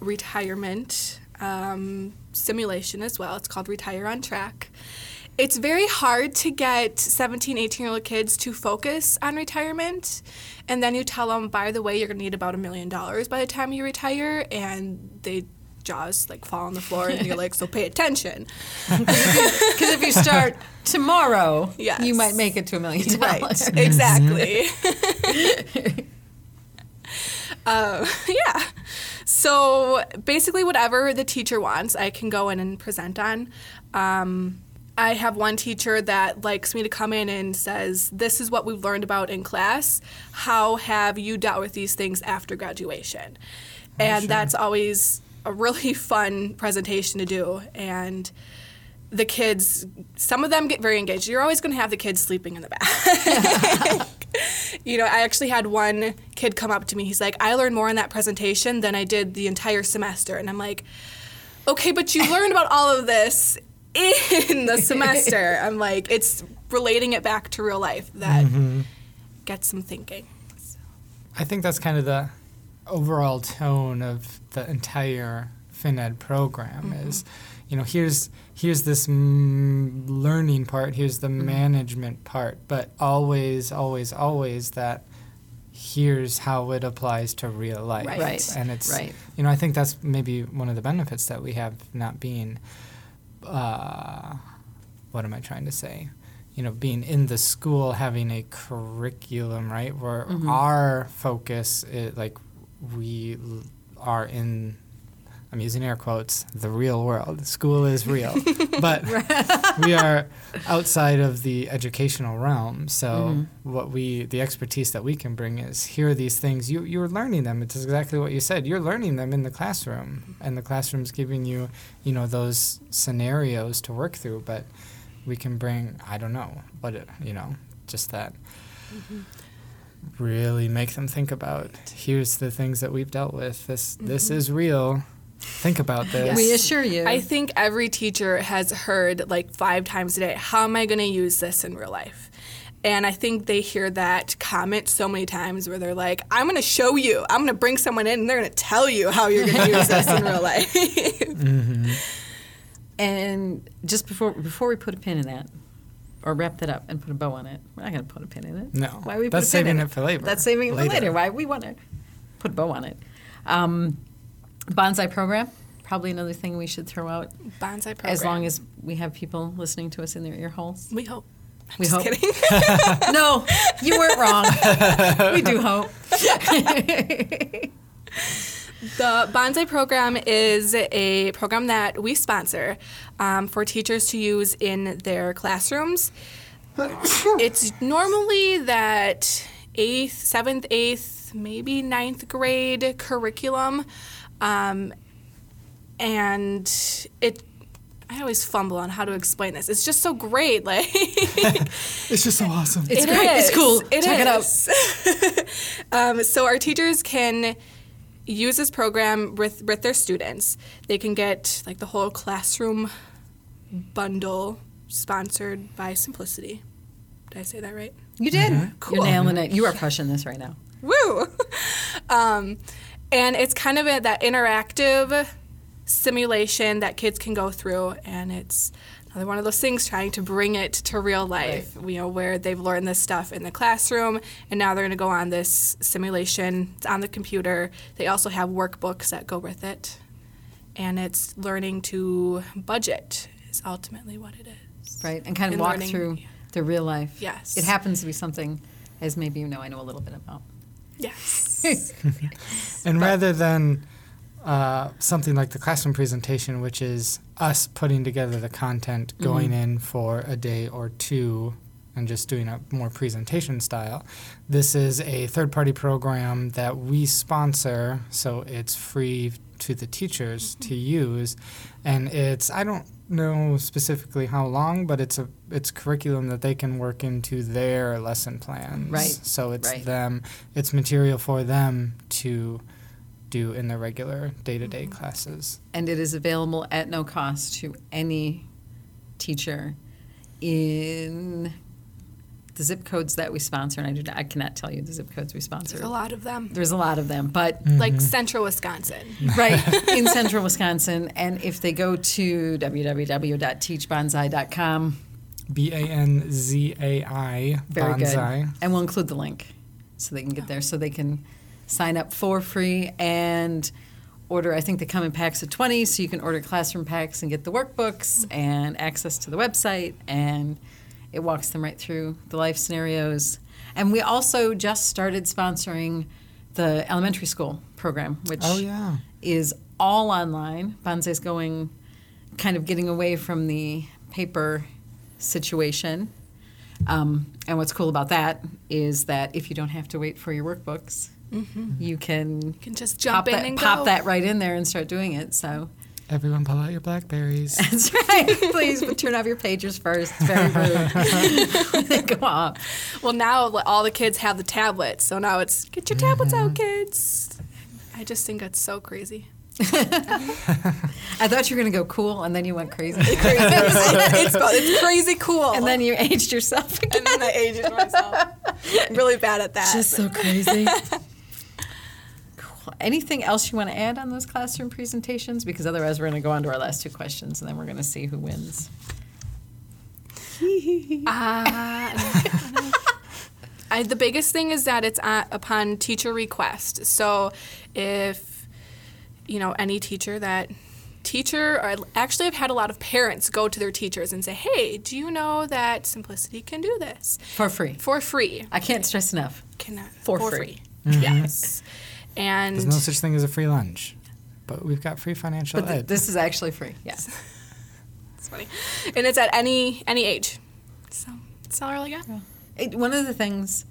retirement um, simulation as well. It's called Retire on Track. It's very hard to get 17, 18 year old kids to focus on retirement. And then you tell them, by the way, you're going to need about a million dollars by the time you retire. And they jaws like fall on the floor and you're like, so pay attention. Because if you start tomorrow, Yes. you might make it to a million dollars Right, exactly. uh, yeah. So basically, whatever the teacher wants, I can go in and present on. Um, I have one teacher that likes me to come in and says, This is what we've learned about in class. How have you dealt with these things after graduation? And that's always a really fun presentation to do. And the kids, some of them get very engaged. You're always going to have the kids sleeping in the back. you know, I actually had one kid come up to me. He's like, I learned more in that presentation than I did the entire semester. And I'm like, okay, but you learned about all of this in the semester. I'm like, it's relating it back to real life that mm-hmm. gets some thinking. I think that's kind of the overall tone of the entire FinEd program is, mm-hmm. you know, here's here's this mm, learning part, here's the management part, but always, always, always that here's how it applies to real life. Right. Right. And it's Right. you know, I think that's maybe one of the benefits that we have not being uh, what am I trying to say? You know, being in the school, having a curriculum, right? Where Mm-hmm. our focus is like we l- are in. I'm using air quotes. The real world. School is real, but we are outside of the educational realm. So Mm-hmm. what we, the expertise that we can bring is here are these things. You you're learning them. It's exactly what you said. You're learning them in the classroom, and the classroom's giving you, you know, those scenarios to work through. But we can bring, I don't know, but it, you know, just that. Really make them think about. Here's the things that we've dealt with. This this is real. Think about this. We assure you. I think every teacher has heard like five times a day, how am I going to use this in real life? And I think they hear that comment so many times where they're like, I'm going to show you. I'm going to bring someone in and they're going to tell you how you're going to use this in real life. And just before before we put a pin in that, or wrap that up and put a bow on it, we're not going to put a pin in it. No. Why we put That's a pin in saving it for later. That's saving it Later. for later. Why we want to put a bow on it. Um, banzai program, probably another thing we should throw out Banzai program. as long as we have people listening to us in their ear holes. we hope. I'm We just hope. kidding. no, you weren't wrong. we do hope. The Banzai program is a program that we sponsor um, for teachers to use in their classrooms. it's normally that eighth, seventh, eighth, maybe ninth grade curriculum, um, and it. I always fumble on how to explain this. It's just so great, like It's just so awesome. It's It great. It's cool. It Check it out. um, so our teachers can use this program with with their students. They can get like the whole classroom bundle sponsored by Simplicity. Did I say that right? You did. Mm-hmm. Cool. You're nailing it. You are crushing this right now. Woo! um, and it's kind of a, that interactive simulation that kids can go through, and it's another one of those things trying to bring it to real life. You know, where they've learned this stuff in the classroom, and now they're going to go on this simulation. It's on the computer. They also have workbooks that go with it, and it's learning to budget is ultimately what it is. Right. And kind of And walk learning- through the real life. Yes. It happens to be something, as maybe you know, I know a little bit about. Yes. And rather than uh, something like the classroom presentation, which is us putting together the content, going in for a day or two, and just doing a more presentation style, this is a third party program that we sponsor, so it's free to the teachers to use. And it's, I don't know specifically how long, but it's a it's curriculum that they can work into their lesson plans. Right. So it's Right. them, it's material for them to do in their regular day to day classes. and it is available at no cost to any teacher in the zip codes that we sponsor. And I, do not, I cannot tell you the zip codes we sponsor. There's a lot of them. There's a lot of them, but mm-hmm. Like central Wisconsin. right in central Wisconsin. And if they go to www.teachbanzai.com, B A N Z A I very Banzai. good. And we'll include the link so they can get there, so they can sign up for free and order. I think they come in packs of 20, so you can order classroom packs and get the workbooks mm-hmm. and access to the website, and it walks them right through the life scenarios. And we also just started sponsoring the elementary school program, which Oh yeah. is all online. Banzai's going kind of getting away from the paper situation. Um, and what's cool about that is that if you don't have to wait for your workbooks, you can You can just jump pop, in that, and pop go. that right in there and start doing it. So Everyone pull out your blackberries. that's right. Please, but turn off your pagers first. It's very rude. they go off. Well, now all the kids have the tablets, so now it's get your tablets out, kids. I just think that's so crazy. I thought you were going to go cool, and then you went crazy. Crazy. it's, it's crazy cool. and then you aged yourself again. and then I aged myself. really bad at that. Just so crazy. Anything else you want to add on those classroom presentations? Because otherwise, we're going to go on to our last two questions, and then we're going to see who wins. Uh, I, the biggest thing is that it's uh, upon teacher request. So if, you know, any teacher that teacher or actually I've had a lot of parents go to their teachers and say, "Hey, do you know that Simplicity can do this For free. for free?" I can't stress enough. Cannot For free. Yes. And There's no such thing as a free lunch, but we've got free financial But th- ed. this is actually free. Yes. it's funny. And it's at any any age. So, it's all I really got. It, one of the things,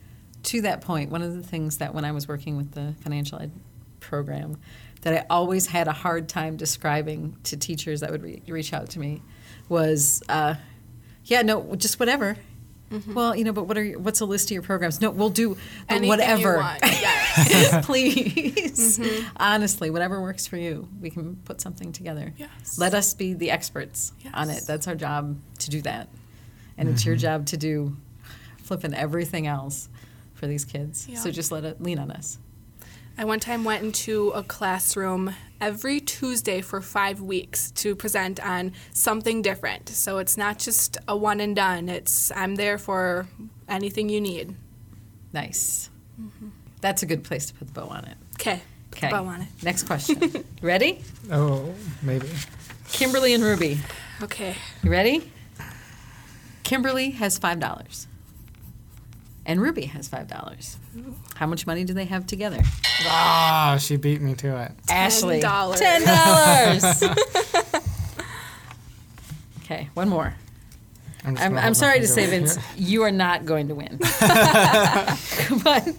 to that point, one of the things that when I was working with the financial ed program, that I always had a hard time describing to teachers that would re- reach out to me was, uh, yeah, no, just whatever. Well, you know, but what are your, what's a list of your programs? No, we'll do the Anything you whatever. want. Yes. Please, mm-hmm. honestly, whatever works for you, we can put something together. Yes. Let us be the experts on it. That's our job to do that, and it's your mm-hmm. job to do flipping everything else for these kids. So just let it lean on us. I one time went into a classroom every Tuesday for five weeks to present on something different. So it's not just a one and done. It's I'm there for anything you need. Nice. Mm-hmm. That's a good place to put the bow on it. Okay. Okay. Bow on it. Next question. ready? oh, maybe. Kimberly and Ruby. Okay. You ready? Kimberly has five dollars. And Ruby has five dollars. How much money do they have together? Ah, she beat me to it. Ashley. $10. Ten dollars. okay, one more. I'm, I'm, I'm sorry to say, Vince, here. you are not going to win. but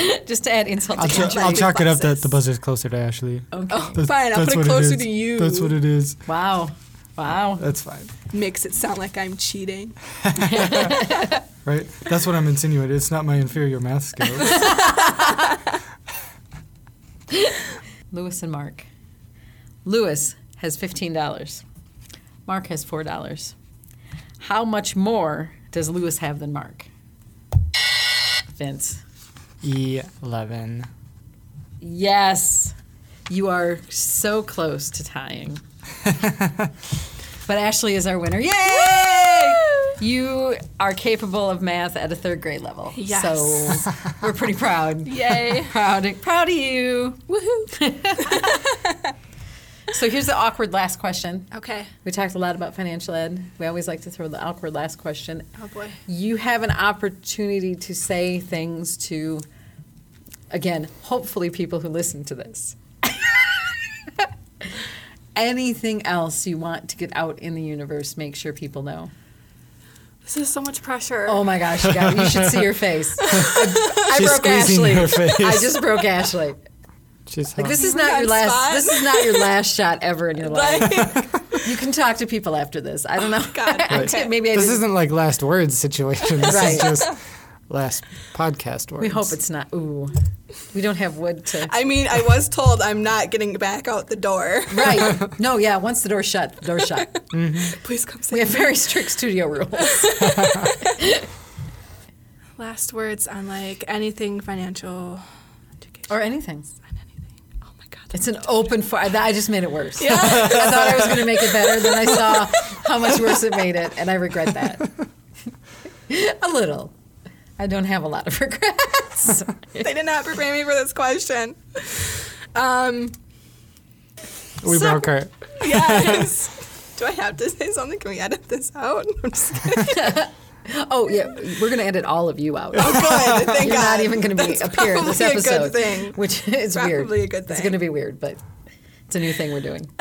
just to add insult I'll, to injury. I'll chalk it up that classes. the buzzer's closer to Ashley. Okay. That's- oh, Fine, I'll put it closer is. to you. That's what it is. Wow. Wow. That's fine. Makes it sound like I'm cheating. Right? That's what I'm insinuating. It's not my inferior math skills. Lewis and Mark. Lewis has $15. Mark has $4. How much more does Lewis have than Mark? Vince. Eleven. Yes. You are so close to tying. but Ashley is our winner. Yay! You are capable of math at a third grade level. Yes. So we're pretty proud. Yay. Proud, proud of you. Woohoo. So here's the awkward last question. Okay. We talked a lot about financial ed. We always like to throw the awkward last question. Oh boy. You have an opportunity to say things to, again, hopefully people who listen to this. Anything else you want to get out in the universe, make sure people know. This is so much pressure. Oh my gosh, you, got, you should see your face. I, I She's broke squeezing Ashley. her face. I just broke Ashley. She's Like this is not your last. spot. This is not your last shot ever in your life. Like, You can talk to people after this. I don't know. Oh, God, I okay. Maybe I This didn't- isn't like last words situation. This Right. is just last podcast words. We hope it's not. Ooh, we don't have wood to. I mean, I was told I'm not getting back out the door. Right. No, yeah, once the door's shut, the door's shut. Mm-hmm. Please come We save have very strict studio rules. Last words on like anything financial education. Or anything. on anything. Oh my god. It's an open fire. I just made it worse. Yeah. I thought I was going to make it better, then I saw how much worse it made it, and I regret that. a little. I don't have a lot of regrets. they did not prepare me for this question. Um, We So- broke her. yes. Do I have to say something? Can we edit this out? I'm just kidding. oh, yeah, we're going to edit all of you out. Oh, good. Thank You're God. not even going to be That's appear in this probably episode, thing. which is weird. Probably a good It's going to be weird, but it's a new thing we're doing.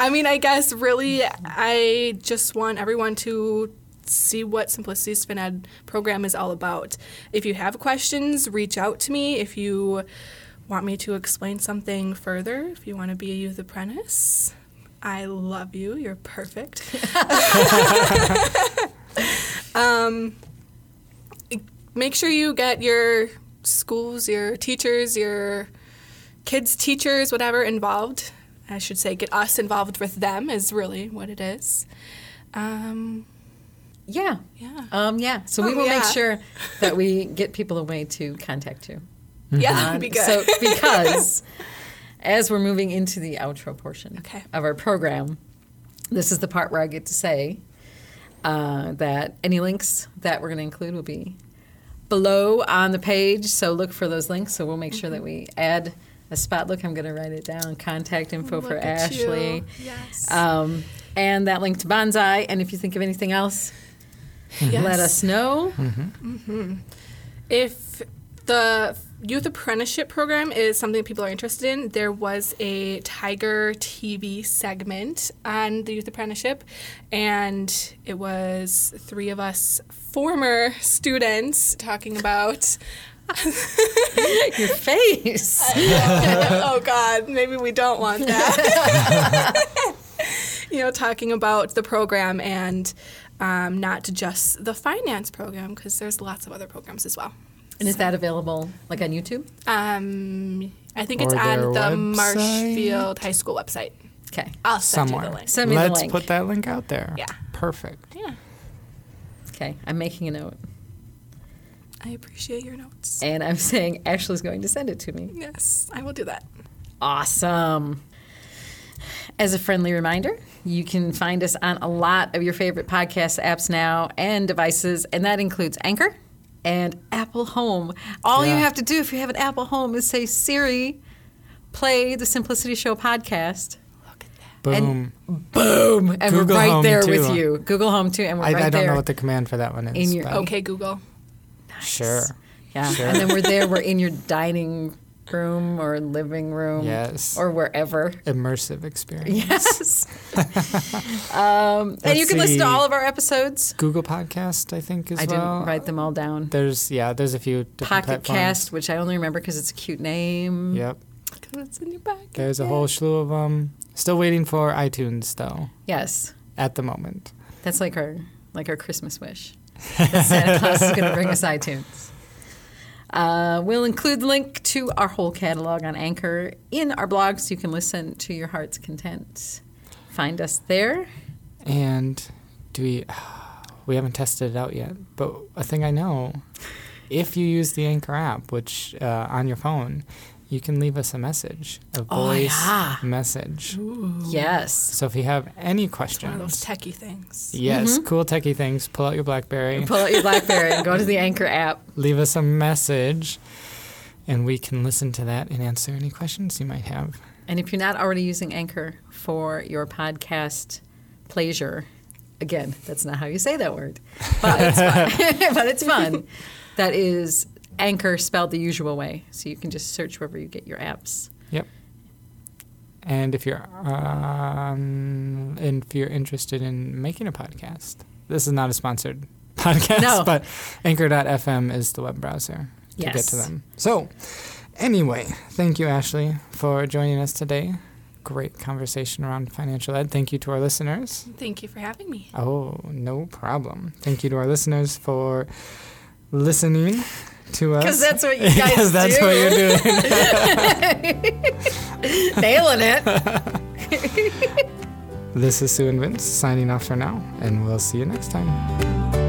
I mean, I guess really, I just want everyone to see what Simplicity's FinEd program is all about. If you have questions, reach out to me. If you want me to explain something further, if you want to be a youth apprentice, I love you. You're perfect. um, make sure you get your schools, your teachers, your kids' teachers, whatever, involved. I should say, get us involved with them is really what it is. Um, Yeah. yeah. Um, yeah. So we Oh, will make sure that we get people a way to contact you. Yeah, that would be good. So because as we're moving into the outro portion Okay. of our program, this is the part where I get to say uh, that any links that we're going to include will be below on the page. So look for those links. So we'll make sure that we add a spot. Look, I'm going to write it down. Contact info for Look at you. Ashley. Yes. Um, and that link to Banzai. And if you think of anything else, Yes. let us know. If the youth apprenticeship program is something that people are interested in, there was a Tiger TV segment on the youth apprenticeship, and it was three of us former students talking about. Your face. oh God, maybe we don't want that. you know, talking about the program and um, not just the finance program because there's lots of other programs as well. And is that available like on YouTube? Um, I think Or it's their on the website? Marshfield High School website. Okay. I'll send Somewhere. you the link. Send me the Let's link. put that link out there. Yeah. Perfect. Yeah, Okay, I'm making a note. I appreciate your notes. And I'm saying Ashley's going to send it to me. Yes, I will do that. Awesome. As a friendly reminder, you can find us on a lot of your favorite podcast apps now and devices, and that includes Anchor and Apple Home. All you have to do if you have an Apple Home is say, Siri, play the Simplicity Show podcast. Look at that. Boom. Boom! And Google we're right Home, there with you. Google Home too, and we're I, right I don't there. know what the command for that one is. In your- Okay, Google. Sure. Yeah, Sure. and then we're there. We're in your dining room or living room, Yes. or wherever. Immersive experience. Yes. um, and you can listen to all of our episodes. Google Podcast, I think, as I well. didn't write them all down. There's yeah, there's a few different Pocket platforms. Cast, which I only remember because it's a cute name. Yep. Because it's in your bag. There's a whole slew of them. Still waiting for iTunes though. Yes, At the moment. that's like our like our Christmas wish. that Santa Claus is going to bring us iTunes. Uh, we'll include the link to our whole catalog on Anchor in our blog so you can listen to your heart's content. Find us there. And do we? We haven't tested it out yet, but a thing I know, if you use the Anchor app, which uh, on your phone, you can leave us a message, a Oh, voice yeah. message. Yes. So if you have any One of those techie things. yes, mm-hmm. cool techie things, pull out your BlackBerry, Pull out your Blackberry and go to the Anchor app. leave us a message, and we can listen to that and answer any questions you might have. And if you're not already using Anchor for your podcast pleasure, again, that's not how you say that word, but it's fun. but it's fun. That is Anchor spelled the usual way. So you can just search wherever you get your apps. Yep. And if you're um, and if you're interested in making a podcast, this is not a sponsored podcast, No. but Anchor.fm is the web browser to get to them. So, anyway, thank you, Ashley, for joining us today. Great conversation around financial ed. Thank you to our listeners. Thank you for having me. Oh, no problem. Thank you to our listeners for listening to us. Because that's what you guys that's do. what you're doing. Nailing it. This is Sue and Vince signing off for now, and we'll see you next time.